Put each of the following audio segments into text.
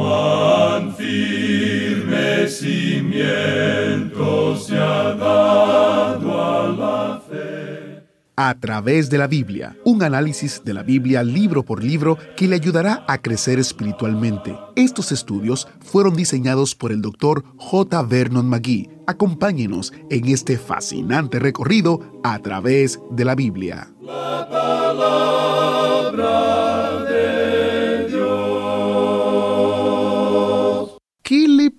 Cuán firme cimiento se ha dado a la fe. A través de la Biblia, un análisis de la Biblia libro por libro que le ayudará a crecer espiritualmente. Estos estudios fueron diseñados por el Dr. J. Vernon McGee. Acompáñenos en este fascinante recorrido a través de la Biblia. La palabra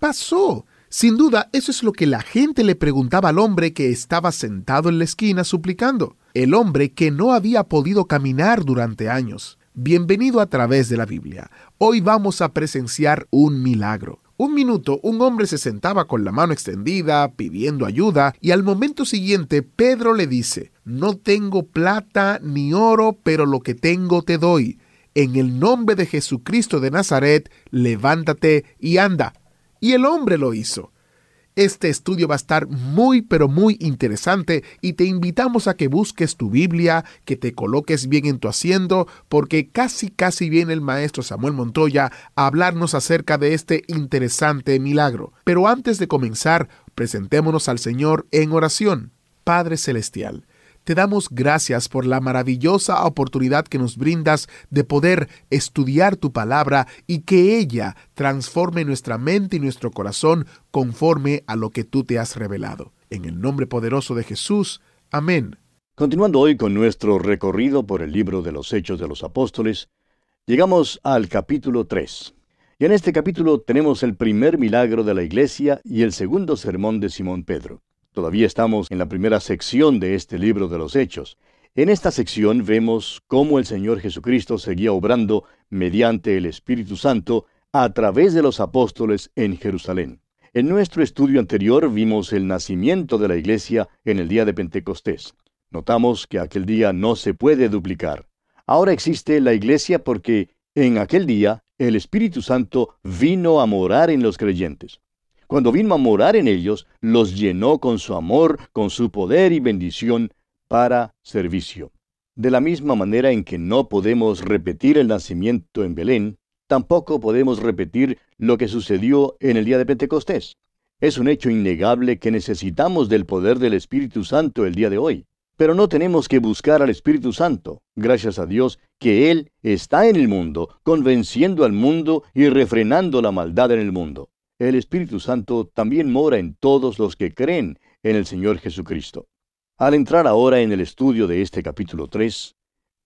pasó? Sin duda, eso es lo que la gente le preguntaba al hombre que estaba sentado en la esquina suplicando, el hombre que no había podido caminar durante años. Bienvenido a través de la Biblia. Hoy vamos a presenciar un milagro. Un minuto, un hombre se sentaba con la mano extendida, pidiendo ayuda, y al momento siguiente Pedro le dice, No tengo plata ni oro, pero lo que tengo te doy. En el nombre de Jesucristo de Nazaret, levántate y anda. Y el hombre lo hizo. Este estudio va a estar muy pero muy interesante y te invitamos a que busques tu Biblia, que te coloques bien en tu asiento, porque casi casi viene el maestro Samuel Montoya a hablarnos acerca de este interesante milagro. Pero antes de comenzar, presentémonos al Señor en oración. Padre Celestial, te damos gracias por la maravillosa oportunidad que nos brindas de poder estudiar tu palabra y que ella transforme nuestra mente y nuestro corazón conforme a lo que tú te has revelado. En el nombre poderoso de Jesús. Amén. Continuando hoy con nuestro recorrido por el libro de los Hechos de los Apóstoles, llegamos al capítulo 3. Y en este capítulo tenemos el primer milagro de la iglesia y el segundo sermón de Simón Pedro. Todavía estamos en la primera sección de este libro de los Hechos. En esta sección vemos cómo el Señor Jesucristo seguía obrando mediante el Espíritu Santo a través de los apóstoles en Jerusalén. En nuestro estudio anterior vimos el nacimiento de la iglesia en el día de Pentecostés. Notamos que aquel día no se puede duplicar. Ahora existe la iglesia porque en aquel día el Espíritu Santo vino a morar en los creyentes. Cuando vino a morar en ellos, los llenó con su amor, con su poder y bendición para servicio. De la misma manera en que no podemos repetir el nacimiento en Belén, tampoco podemos repetir lo que sucedió en el día de Pentecostés. Es un hecho innegable que necesitamos del poder del Espíritu Santo el día de hoy. Pero no tenemos que buscar al Espíritu Santo, gracias a Dios que Él está en el mundo, convenciendo al mundo y refrenando la maldad en el mundo el Espíritu Santo también mora en todos los que creen en el Señor Jesucristo. Al entrar ahora en el estudio de este capítulo 3,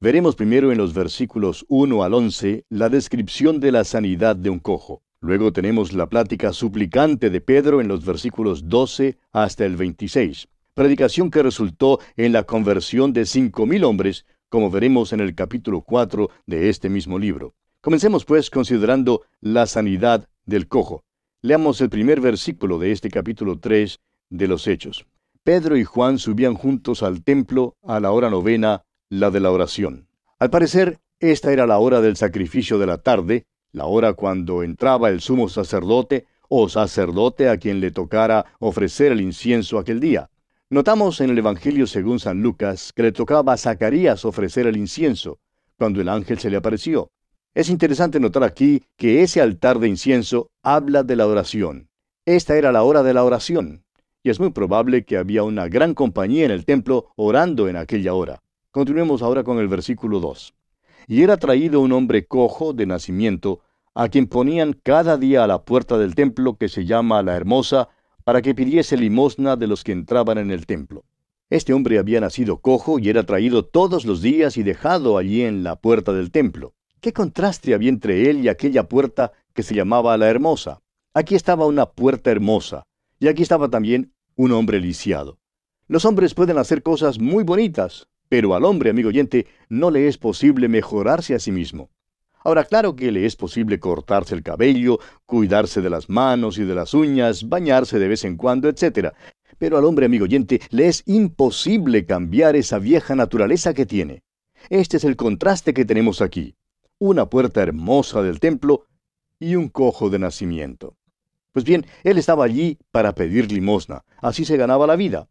veremos primero en los versículos 1 al 11 la descripción de la sanidad de un cojo. Luego tenemos la plática suplicante de Pedro en los versículos 12 hasta el 26, predicación que resultó en la conversión de cinco mil hombres, como veremos en el capítulo 4 de este mismo libro. Comencemos pues considerando la sanidad del cojo. Leamos el primer versículo de este capítulo 3 de los Hechos. Pedro y Juan subían juntos al templo a la hora novena, la de la oración. Al parecer, esta era la hora del sacrificio de la tarde, la hora cuando entraba el sumo sacerdote o sacerdote a quien le tocara ofrecer el incienso aquel día. Notamos en el Evangelio según San Lucas que le tocaba a Zacarías ofrecer el incienso, cuando el ángel se le apareció. Es interesante notar aquí que ese altar de incienso habla de la oración. Esta era la hora de la oración, y es muy probable que había una gran compañía en el templo orando en aquella hora. Continuemos ahora con el versículo 2. Y era traído un hombre cojo de nacimiento, a quien ponían cada día a la puerta del templo que se llama la Hermosa, para que pidiese limosna de los que entraban en el templo. Este hombre había nacido cojo y era traído todos los días y dejado allí en la puerta del templo. ¿Qué contraste había entre él y aquella puerta que se llamaba la hermosa? Aquí estaba una puerta hermosa, y aquí estaba también un hombre lisiado. Los hombres pueden hacer cosas muy bonitas, pero al hombre, amigo oyente, no le es posible mejorarse a sí mismo. Ahora, claro que le es posible cortarse el cabello, cuidarse de las manos y de las uñas, bañarse de vez en cuando, etc. Pero al hombre, amigo oyente, le es imposible cambiar esa vieja naturaleza que tiene. Este es el contraste que tenemos aquí una puerta hermosa del templo y un cojo de nacimiento. Pues bien, él estaba allí para pedir limosna, así se ganaba la vida.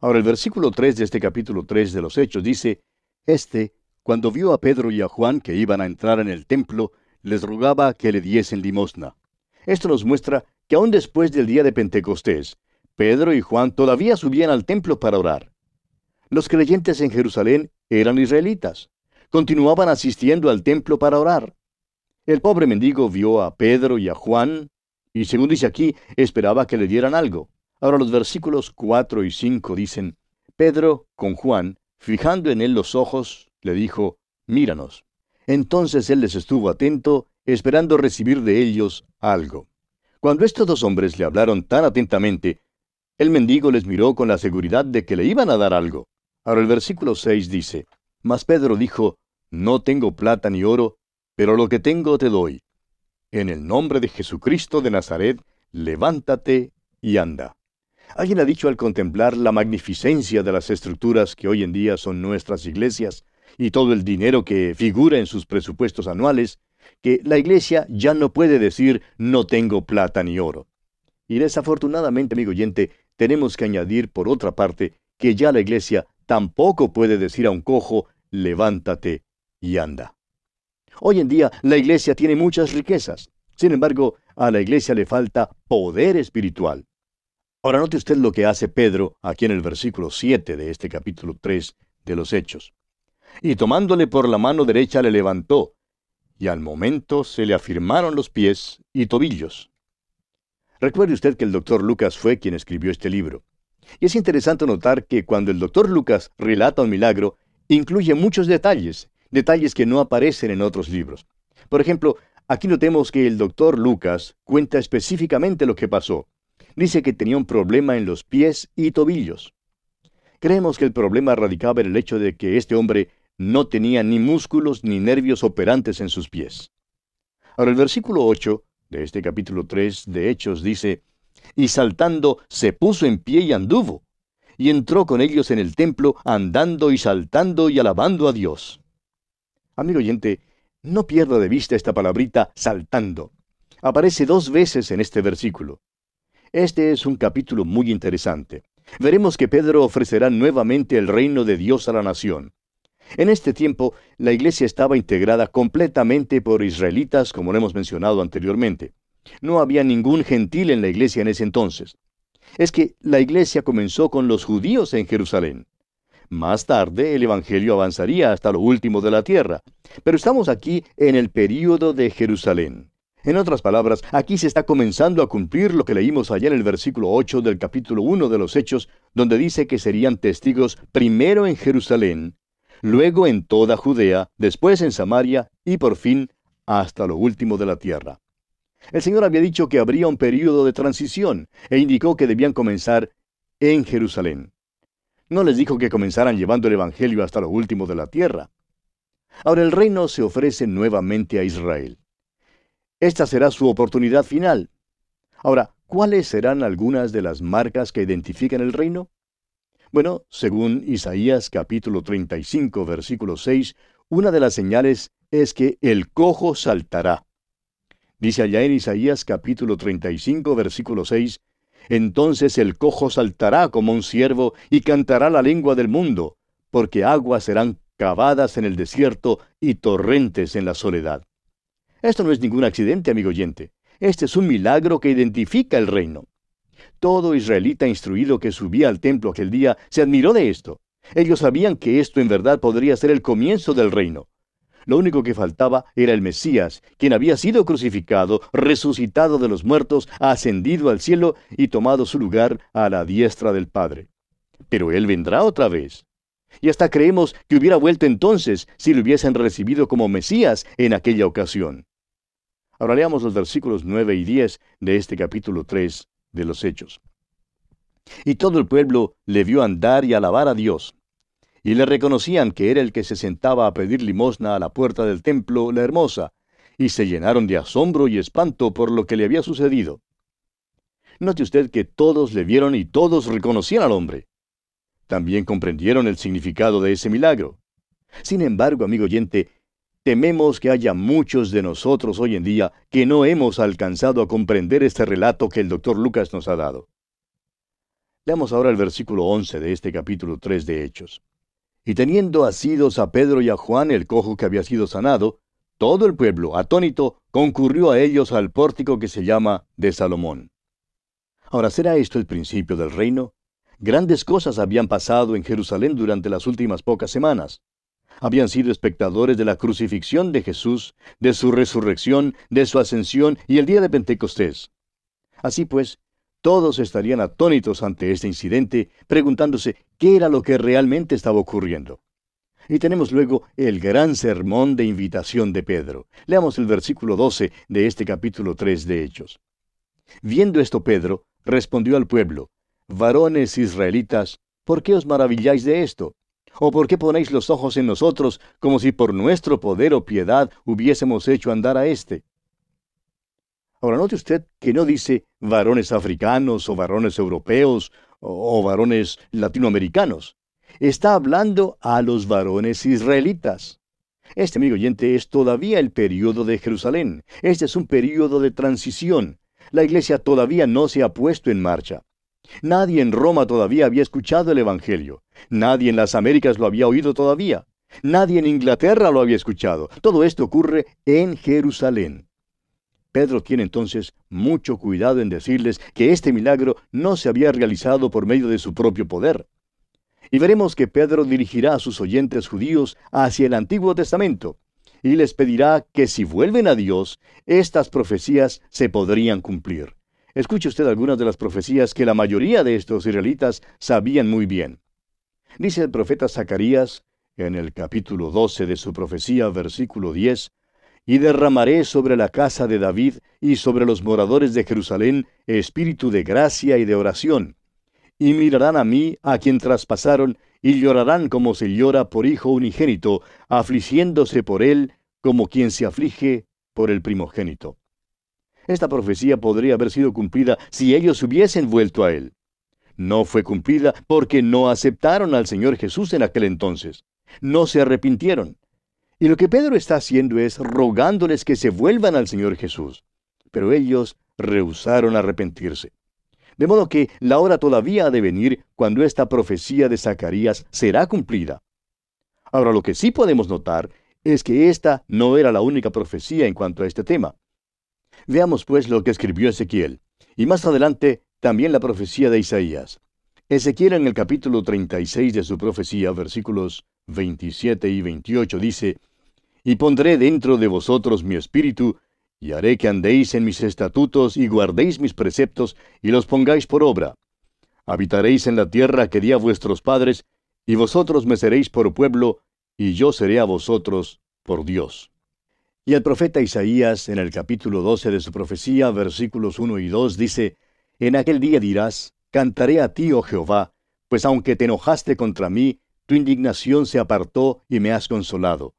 Ahora el versículo 3 de este capítulo 3 de los Hechos dice, Este, cuando vio a Pedro y a Juan que iban a entrar en el templo, les rogaba que le diesen limosna. Esto nos muestra que aún después del día de Pentecostés, Pedro y Juan todavía subían al templo para orar. Los creyentes en Jerusalén eran israelitas. Continuaban asistiendo al templo para orar. El pobre mendigo vio a Pedro y a Juan, y según dice aquí, esperaba que le dieran algo. Ahora los versículos 4 y 5 dicen, Pedro, con Juan, fijando en él los ojos, le dijo, Míranos. Entonces él les estuvo atento, esperando recibir de ellos algo. Cuando estos dos hombres le hablaron tan atentamente, el mendigo les miró con la seguridad de que le iban a dar algo. Ahora el versículo 6 dice, Mas Pedro dijo, No tengo plata ni oro, pero lo que tengo te doy. En el nombre de Jesucristo de Nazaret, levántate y anda. Alguien ha dicho al contemplar la magnificencia de las estructuras que hoy en día son nuestras iglesias, y todo el dinero que figura en sus presupuestos anuales, que la iglesia ya no puede decir no tengo plata ni oro. Y desafortunadamente, amigo oyente, tenemos que añadir por otra parte que ya la iglesia tampoco puede decir a un cojo levántate y anda. Hoy en día la iglesia tiene muchas riquezas. Sin embargo, a la iglesia le falta poder espiritual. Ahora note usted lo que hace Pedro aquí en el versículo 7 de este capítulo 3 de los Hechos y tomándole por la mano derecha le levantó, y al momento se le afirmaron los pies y tobillos. Recuerde usted que el doctor Lucas fue quien escribió este libro. Y es interesante notar que cuando el doctor Lucas relata un milagro, incluye muchos detalles, detalles que no aparecen en otros libros. Por ejemplo, aquí notemos que el doctor Lucas cuenta específicamente lo que pasó. Dice que tenía un problema en los pies y tobillos. Creemos que el problema radicaba en el hecho de que este hombre no tenía ni músculos ni nervios operantes en sus pies. Ahora el versículo 8 de este capítulo 3 de Hechos dice, y saltando se puso en pie y anduvo, y entró con ellos en el templo andando y saltando y alabando a Dios. Amigo oyente, no pierda de vista esta palabrita saltando. Aparece dos veces en este versículo. Este es un capítulo muy interesante. Veremos que Pedro ofrecerá nuevamente el reino de Dios a la nación. En este tiempo, la iglesia estaba integrada completamente por israelitas, como lo hemos mencionado anteriormente. No había ningún gentil en la iglesia en ese entonces. Es que la iglesia comenzó con los judíos en Jerusalén. Más tarde el Evangelio avanzaría hasta lo último de la tierra. Pero estamos aquí en el período de Jerusalén. En otras palabras, aquí se está comenzando a cumplir lo que leímos allá en el versículo 8 del capítulo 1 de los Hechos, donde dice que serían testigos primero en Jerusalén luego en toda Judea, después en Samaria y por fin hasta lo último de la tierra. El Señor había dicho que habría un período de transición e indicó que debían comenzar en Jerusalén. No les dijo que comenzaran llevando el Evangelio hasta lo último de la tierra. Ahora el reino se ofrece nuevamente a Israel. Esta será su oportunidad final. Ahora, ¿cuáles serán algunas de las marcas que identifican el reino? Bueno, según Isaías capítulo 35, versículo 6, una de las señales es que el cojo saltará. Dice allá en Isaías capítulo 35, versículo 6, Entonces el cojo saltará como un ciervo y cantará la lengua del mundo, porque aguas serán cavadas en el desierto y torrentes en la soledad. Esto no es ningún accidente, amigo oyente. Este es un milagro que identifica el reino. Todo israelita instruido que subía al templo aquel día se admiró de esto. Ellos sabían que esto en verdad podría ser el comienzo del reino. Lo único que faltaba era el Mesías, quien había sido crucificado, resucitado de los muertos, ascendido al cielo y tomado su lugar a la diestra del Padre. Pero Él vendrá otra vez. Y hasta creemos que hubiera vuelto entonces si lo hubiesen recibido como Mesías en aquella ocasión. Ahora leamos los versículos 9 y 10 de este capítulo 3 de los Hechos. Y todo el pueblo le vio andar y alabar a Dios. Y le reconocían que era el que se sentaba a pedir limosna a la puerta del templo, la hermosa, y se llenaron de asombro y espanto por lo que le había sucedido. Note usted que todos le vieron y todos reconocían al hombre. También comprendieron el significado de ese milagro. Sin embargo, amigo oyente, Tememos que haya muchos de nosotros hoy en día que no hemos alcanzado a comprender este relato que el doctor Lucas nos ha dado. Leamos ahora el versículo 11 de este capítulo 3 de Hechos. Y teniendo asidos a Pedro y a Juan el cojo que había sido sanado, todo el pueblo, atónito, concurrió a ellos al pórtico que se llama de Salomón. Ahora, ¿será esto el principio del reino? Grandes cosas habían pasado en Jerusalén durante las últimas pocas semanas. Habían sido espectadores de la crucifixión de Jesús, de su resurrección, de su ascensión y el día de Pentecostés. Así pues, todos estarían atónitos ante este incidente, preguntándose qué era lo que realmente estaba ocurriendo. Y tenemos luego el gran sermón de invitación de Pedro. Leamos el versículo 12 de este capítulo 3 de Hechos. Viendo esto Pedro, respondió al pueblo, Varones israelitas, ¿por qué os maravilláis de esto? ¿O por qué ponéis los ojos en nosotros como si por nuestro poder o piedad hubiésemos hecho andar a éste? Ahora note usted que no dice varones africanos o varones europeos o, varones latinoamericanos está hablando a los varones israelitas. Este, amigo oyente, es todavía el periodo de Jerusalén. Este es un periodo de transición. La iglesia todavía no se ha puesto en marcha. Nadie en Roma todavía había escuchado el Evangelio. Nadie en las Américas lo había oído todavía. Nadie en Inglaterra lo había escuchado. Todo esto ocurre en Jerusalén. Pedro tiene entonces mucho cuidado en decirles que este milagro no se había realizado por medio de su propio poder. Y veremos que Pedro dirigirá a sus oyentes judíos hacia el Antiguo Testamento y les pedirá que si vuelven a Dios, estas profecías se podrían cumplir. Escuche usted algunas de las profecías que la mayoría de estos israelitas sabían muy bien. Dice el profeta Zacarías, en el capítulo 12 de su profecía, versículo 10, y derramaré sobre la casa de David y sobre los moradores de Jerusalén espíritu de gracia y de oración, y mirarán a mí, a quien traspasaron, y llorarán como se llora por hijo unigénito, afligiéndose por él como quien se aflige por el primogénito. Esta profecía podría haber sido cumplida si ellos hubiesen vuelto a él. No fue cumplida porque no aceptaron al Señor Jesús en aquel entonces. No se arrepintieron. Y lo que Pedro está haciendo es rogándoles que se vuelvan al Señor Jesús. Pero ellos rehusaron arrepentirse. De modo que la hora todavía ha de venir cuando esta profecía de Zacarías será cumplida. Ahora lo que sí podemos notar es que esta no era la única profecía en cuanto a este tema. Veamos pues lo que escribió Ezequiel, y más adelante también la profecía de Isaías. Ezequiel en el capítulo 36 de su profecía, versículos 27 y 28 dice, Y pondré dentro de vosotros mi espíritu, y haré que andéis en mis estatutos y guardéis mis preceptos y los pongáis por obra. Habitaréis en la tierra que di a vuestros padres, y vosotros me seréis por pueblo, y yo seré a vosotros por Dios. Y el profeta Isaías, en el capítulo 12 de su profecía, versículos 1 y 2, dice, En aquel día dirás, Cantaré a ti, oh Jehová, pues aunque te enojaste contra mí, tu indignación se apartó y me has consolado.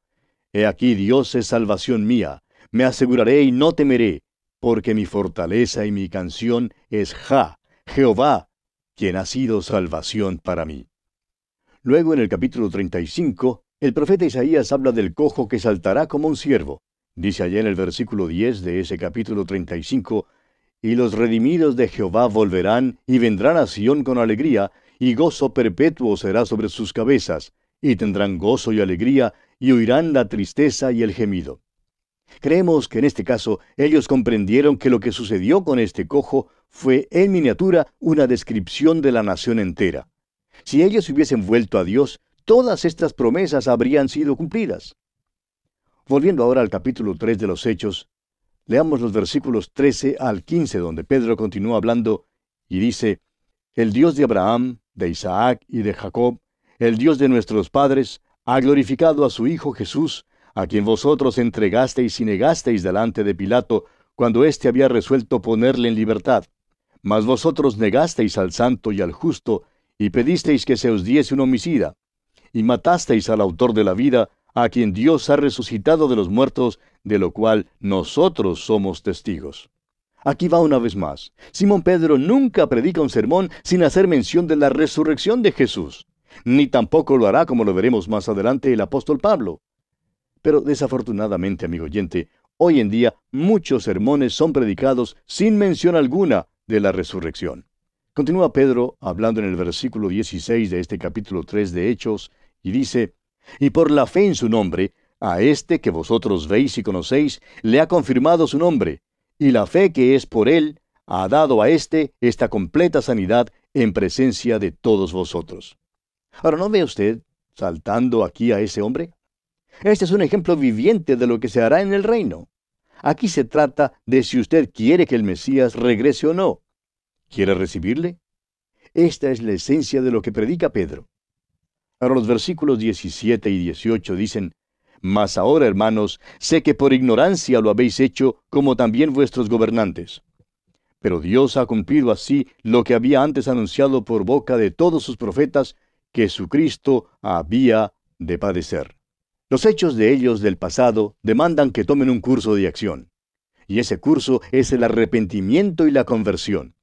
He aquí Dios es salvación mía, me aseguraré y no temeré, porque mi fortaleza y mi canción es Ja, Jehová, quien ha sido salvación para mí. Luego en el capítulo 35, el profeta Isaías habla del cojo que saltará como un ciervo. Dice allá en el versículo 10 de ese capítulo 35, Y los redimidos de Jehová volverán y vendrán a Sión con alegría, y gozo perpetuo será sobre sus cabezas, y tendrán gozo y alegría, y oirán la tristeza y el gemido. Creemos que en este caso ellos comprendieron que lo que sucedió con este cojo fue en miniatura una descripción de la nación entera. Si ellos hubiesen vuelto a Dios, todas estas promesas habrían sido cumplidas. Volviendo ahora al capítulo 3 de los Hechos, leamos los versículos 13 al 15 donde Pedro continúa hablando y dice, El Dios de Abraham, de Isaac y de Jacob, el Dios de nuestros padres, ha glorificado a su Hijo Jesús, a quien vosotros entregasteis y negasteis delante de Pilato, cuando éste había resuelto ponerle en libertad. Mas vosotros negasteis al santo y al justo, y pedisteis que se os diese un homicida, y matasteis al autor de la vida, a quien Dios ha resucitado de los muertos, de lo cual nosotros somos testigos. Aquí va una vez más. Simón Pedro nunca predica un sermón sin hacer mención de la resurrección de Jesús. Ni tampoco lo hará, como lo veremos más adelante, el apóstol Pablo. Pero desafortunadamente, amigo oyente, hoy en día muchos sermones son predicados sin mención alguna de la resurrección. Continúa Pedro hablando en el versículo 16 de este capítulo 3 de Hechos, y dice, Y por la fe en su nombre, A este que vosotros veis y conocéis, le ha confirmado su nombre, y la fe que es por él ha dado a éste esta completa sanidad en presencia de todos vosotros. Ahora, ¿no ve usted saltando aquí a ese hombre? Este es un ejemplo viviente de lo que se hará en el reino. Aquí se trata de si usted quiere que el Mesías regrese o no. ¿Quiere recibirle? Esta es la esencia de lo que predica Pedro. Ahora los versículos 17 y 18 dicen, Mas ahora, hermanos, sé que por ignorancia lo habéis hecho, como también vuestros gobernantes. Pero Dios ha cumplido así lo que había antes anunciado por boca de todos sus profetas, que su Cristo había de padecer. Los hechos de ellos del pasado demandan que tomen un curso de acción. Y ese curso es el arrepentimiento y la conversión.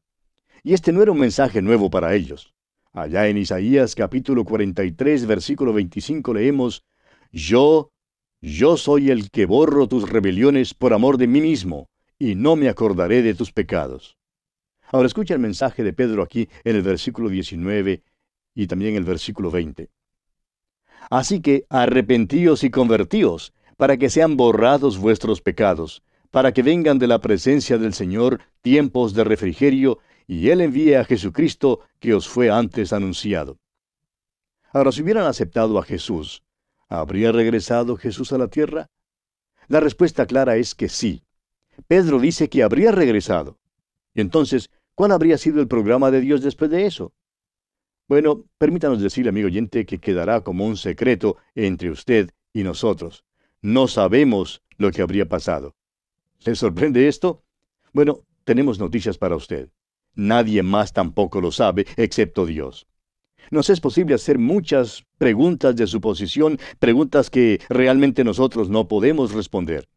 Y este no era un mensaje nuevo para ellos. Allá en Isaías capítulo 43 versículo 25 leemos, Yo, yo soy el que borro tus rebeliones por amor de mí mismo, y no me acordaré de tus pecados. Ahora escucha el mensaje de Pedro aquí en el versículo 19 y también el versículo 20. Así que arrepentíos y convertíos, para que sean borrados vuestros pecados, para que vengan de la presencia del Señor tiempos de refrigerio, y Él envíe a Jesucristo que os fue antes anunciado. Ahora, si hubieran aceptado a Jesús, ¿habría regresado Jesús a la tierra? La respuesta clara es que sí. Pedro dice que habría regresado. Y entonces, ¿cuál habría sido el programa de Dios después de eso? Bueno, permítanos decirle, amigo oyente, que quedará como un secreto entre usted y nosotros. No sabemos lo que habría pasado. ¿Le sorprende esto? Bueno, tenemos noticias para usted. Nadie más tampoco lo sabe, excepto Dios. Nos es posible hacer muchas preguntas de suposición, preguntas que realmente nosotros no podemos responder.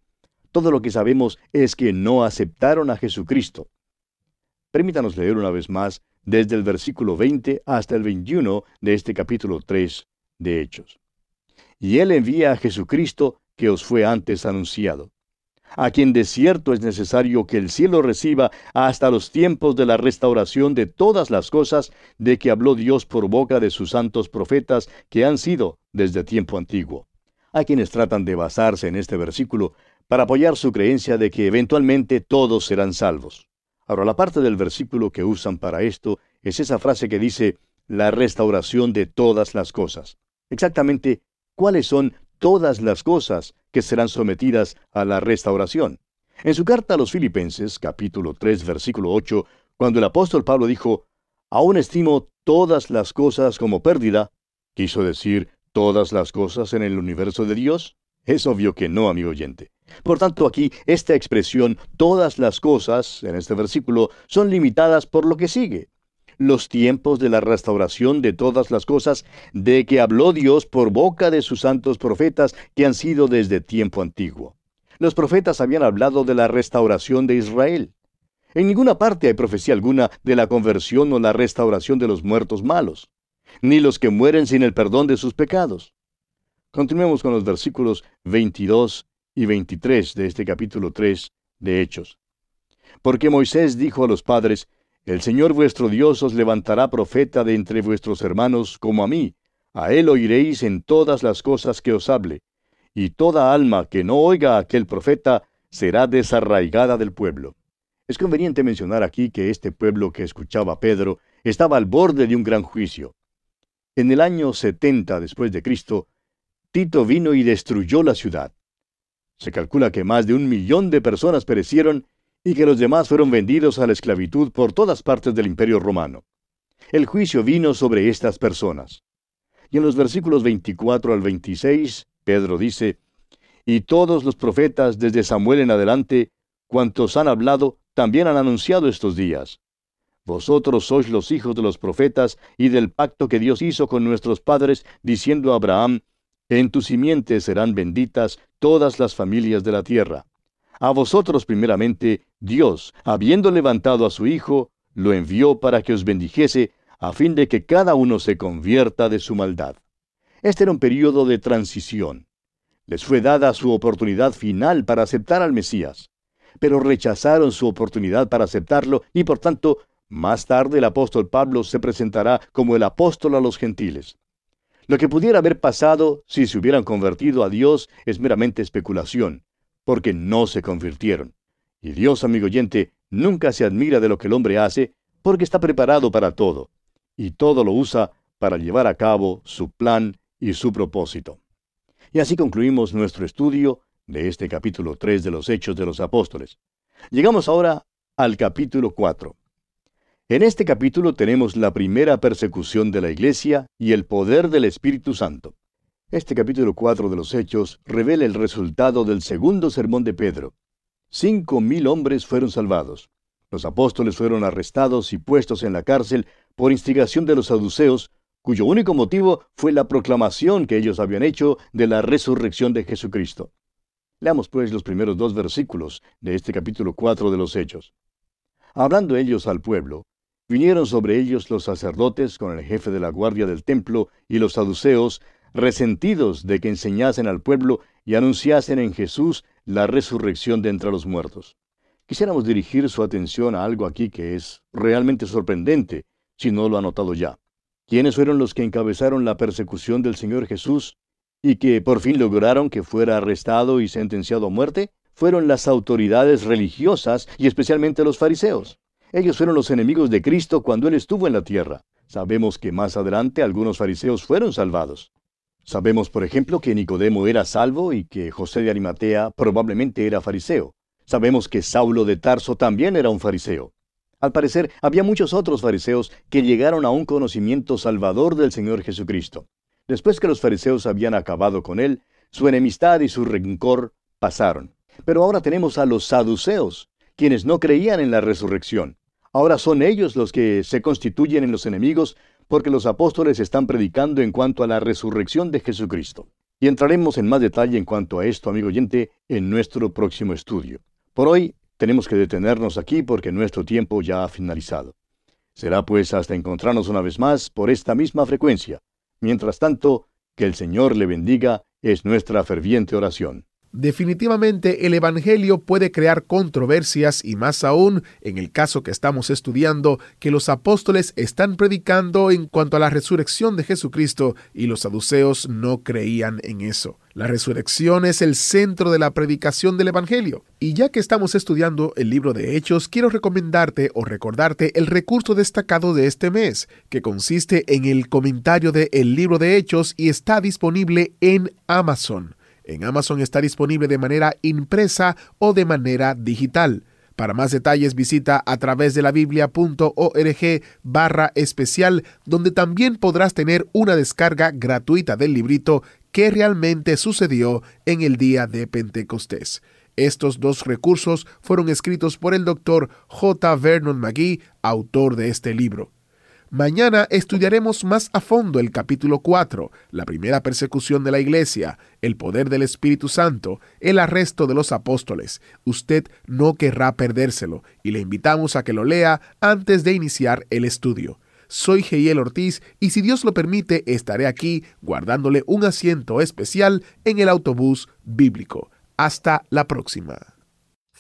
Todo lo que sabemos es que no aceptaron a Jesucristo. Permítanos leer una vez más desde el versículo 20 hasta el 21 de este capítulo 3 de Hechos. Y Él envía a Jesucristo que os fue antes anunciado, a quien de cierto es necesario que el cielo reciba hasta los tiempos de la restauración de todas las cosas de que habló Dios por boca de sus santos profetas que han sido desde tiempo antiguo. Hay quienes tratan de basarse en este versículo para apoyar su creencia de que eventualmente todos serán salvos. Ahora, la parte del versículo que usan para esto es esa frase que dice la restauración de todas las cosas. Exactamente, ¿cuáles son todas las cosas que serán sometidas a la restauración? En su carta a los Filipenses, capítulo 3, versículo 8, cuando el apóstol Pablo dijo, Aún estimo todas las cosas como pérdida, quiso decir todas las cosas en el universo de Dios. Es obvio que no, amigo oyente. Por tanto, aquí esta expresión, todas las cosas, en este versículo, son limitadas por lo que sigue. Los tiempos de la restauración de todas las cosas de que habló Dios por boca de sus santos profetas que han sido desde tiempo antiguo. Los profetas habían hablado de la restauración de Israel. En ninguna parte hay profecía alguna de la conversión o la restauración de los muertos malos, ni los que mueren sin el perdón de sus pecados. Continuemos con los versículos 22 y 23 de este capítulo 3 de Hechos. Porque Moisés dijo a los padres, El Señor vuestro Dios os levantará profeta de entre vuestros hermanos como a mí, a él oiréis en todas las cosas que os hable, y toda alma que no oiga a aquel profeta será desarraigada del pueblo. Es conveniente mencionar aquí que este pueblo que escuchaba a Pedro estaba al borde de un gran juicio. En el año 70 después de Cristo, Tito vino y destruyó la ciudad. Se calcula que más de un millón de personas perecieron y que los demás fueron vendidos a la esclavitud por todas partes del imperio romano. El juicio vino sobre estas personas. Y en los versículos 24 al 26, Pedro dice, Y todos los profetas desde Samuel en adelante, cuantos han hablado, también han anunciado estos días. Vosotros sois los hijos de los profetas y del pacto que Dios hizo con nuestros padres, diciendo a Abraham, en tu simiente serán benditas todas las familias de la tierra. A vosotros primeramente, Dios, habiendo levantado a su Hijo, lo envió para que os bendijese, a fin de que cada uno se convierta de su maldad. Este era un período de transición. Les fue dada su oportunidad final para aceptar al Mesías, pero rechazaron su oportunidad para aceptarlo y por tanto, más tarde el apóstol Pablo se presentará como el apóstol a los gentiles. Lo que pudiera haber pasado si se hubieran convertido a Dios es meramente especulación, porque no se convirtieron. Y Dios, amigo oyente, nunca se admira de lo que el hombre hace, porque está preparado para todo, y todo lo usa para llevar a cabo su plan y su propósito. Y así concluimos nuestro estudio de este capítulo 3 de los Hechos de los Apóstoles. Llegamos ahora al capítulo 4. En este capítulo tenemos la primera persecución de la Iglesia y el poder del Espíritu Santo. Este capítulo 4 de los Hechos revela el resultado del segundo sermón de Pedro. Cinco mil hombres fueron salvados. Los apóstoles fueron arrestados y puestos en la cárcel por instigación de los saduceos, cuyo único motivo fue la proclamación que ellos habían hecho de la resurrección de Jesucristo. Leamos pues los primeros dos versículos de este capítulo 4 de los Hechos. Hablando ellos al pueblo, vinieron sobre ellos los sacerdotes con el jefe de la guardia del templo y los saduceos, resentidos de que enseñasen al pueblo y anunciasen en Jesús la resurrección de entre los muertos. Quisiéramos dirigir su atención a algo aquí que es realmente sorprendente, si no lo ha notado ya. ¿Quiénes fueron los que encabezaron la persecución del Señor Jesús y que por fin lograron que fuera arrestado y sentenciado a muerte? Fueron las autoridades religiosas y especialmente los fariseos. Ellos fueron los enemigos de Cristo cuando Él estuvo en la tierra. Sabemos que más adelante algunos fariseos fueron salvados. Sabemos, por ejemplo, que Nicodemo era salvo y que José de Arimatea probablemente era fariseo. Sabemos que Saulo de Tarso también era un fariseo. Al parecer, había muchos otros fariseos que llegaron a un conocimiento salvador del Señor Jesucristo. Después que los fariseos habían acabado con él, su enemistad y su rencor pasaron. Pero ahora tenemos a los saduceos, quienes no creían en la resurrección. Ahora son ellos los que se constituyen en los enemigos porque los apóstoles están predicando en cuanto a la resurrección de Jesucristo. Y entraremos en más detalle en cuanto a esto, amigo oyente, en nuestro próximo estudio. Por hoy tenemos que detenernos aquí porque nuestro tiempo ya ha finalizado. Será pues hasta encontrarnos una vez más por esta misma frecuencia. Mientras tanto, que el Señor le bendiga es nuestra ferviente oración. Definitivamente el Evangelio puede crear controversias y más aún en el caso que estamos estudiando que los apóstoles están predicando en cuanto a la resurrección de Jesucristo y los saduceos no creían en eso. La resurrección es el centro de la predicación del Evangelio. Y ya que estamos estudiando el libro de Hechos, quiero recomendarte o recordarte el recurso destacado de este mes, que consiste en el comentario de El libro de Hechos y está disponible en Amazon. En Amazon está disponible de manera impresa o de manera digital. Para más detalles visita a través de la biblia.org barra especial, donde también podrás tener una descarga gratuita del librito que realmente sucedió en el día de Pentecostés. Estos dos recursos fueron escritos por el doctor J. Vernon McGee, autor de este libro. Mañana estudiaremos más a fondo el capítulo 4, la primera persecución de la iglesia, el poder del Espíritu Santo, el arresto de los apóstoles. Usted no querrá perdérselo y le invitamos a que lo lea antes de iniciar el estudio. Soy Geiel Ortiz y si Dios lo permite estaré aquí guardándole un asiento especial en el autobús bíblico. Hasta la próxima.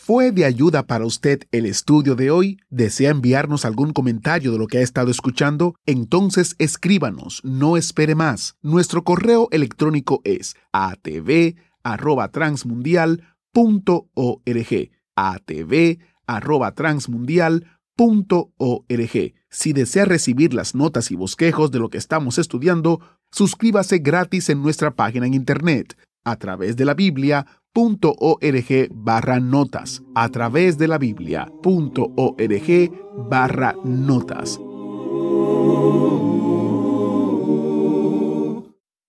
¿Fue de ayuda para usted el estudio de hoy? ¿Desea enviarnos algún comentario de lo que ha estado escuchando? Entonces escríbanos, no espere más. Nuestro correo electrónico es atv@transmundial.org. atv@transmundial.org. Si desea recibir las notas y bosquejos de lo que estamos estudiando, suscríbase gratis en nuestra página en internet a través de la Biblia .org barra notas a través de la biblia.org barra notas.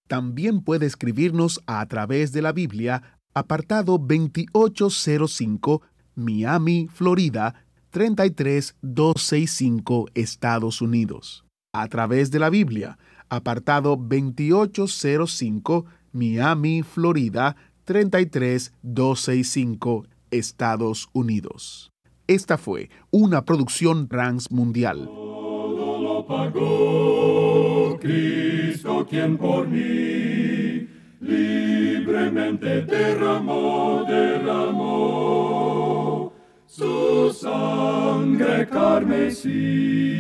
También puede escribirnos a través de la Biblia, apartado 2805, Miami, Florida, 33265, Estados Unidos. A través de la Biblia, apartado 2805, Miami, Florida, 33265, Estados Unidos. Esta fue una producción Trans Mundial. Todo lo pagó Cristo quien por mí libremente derramó, derramó su sangre carmesí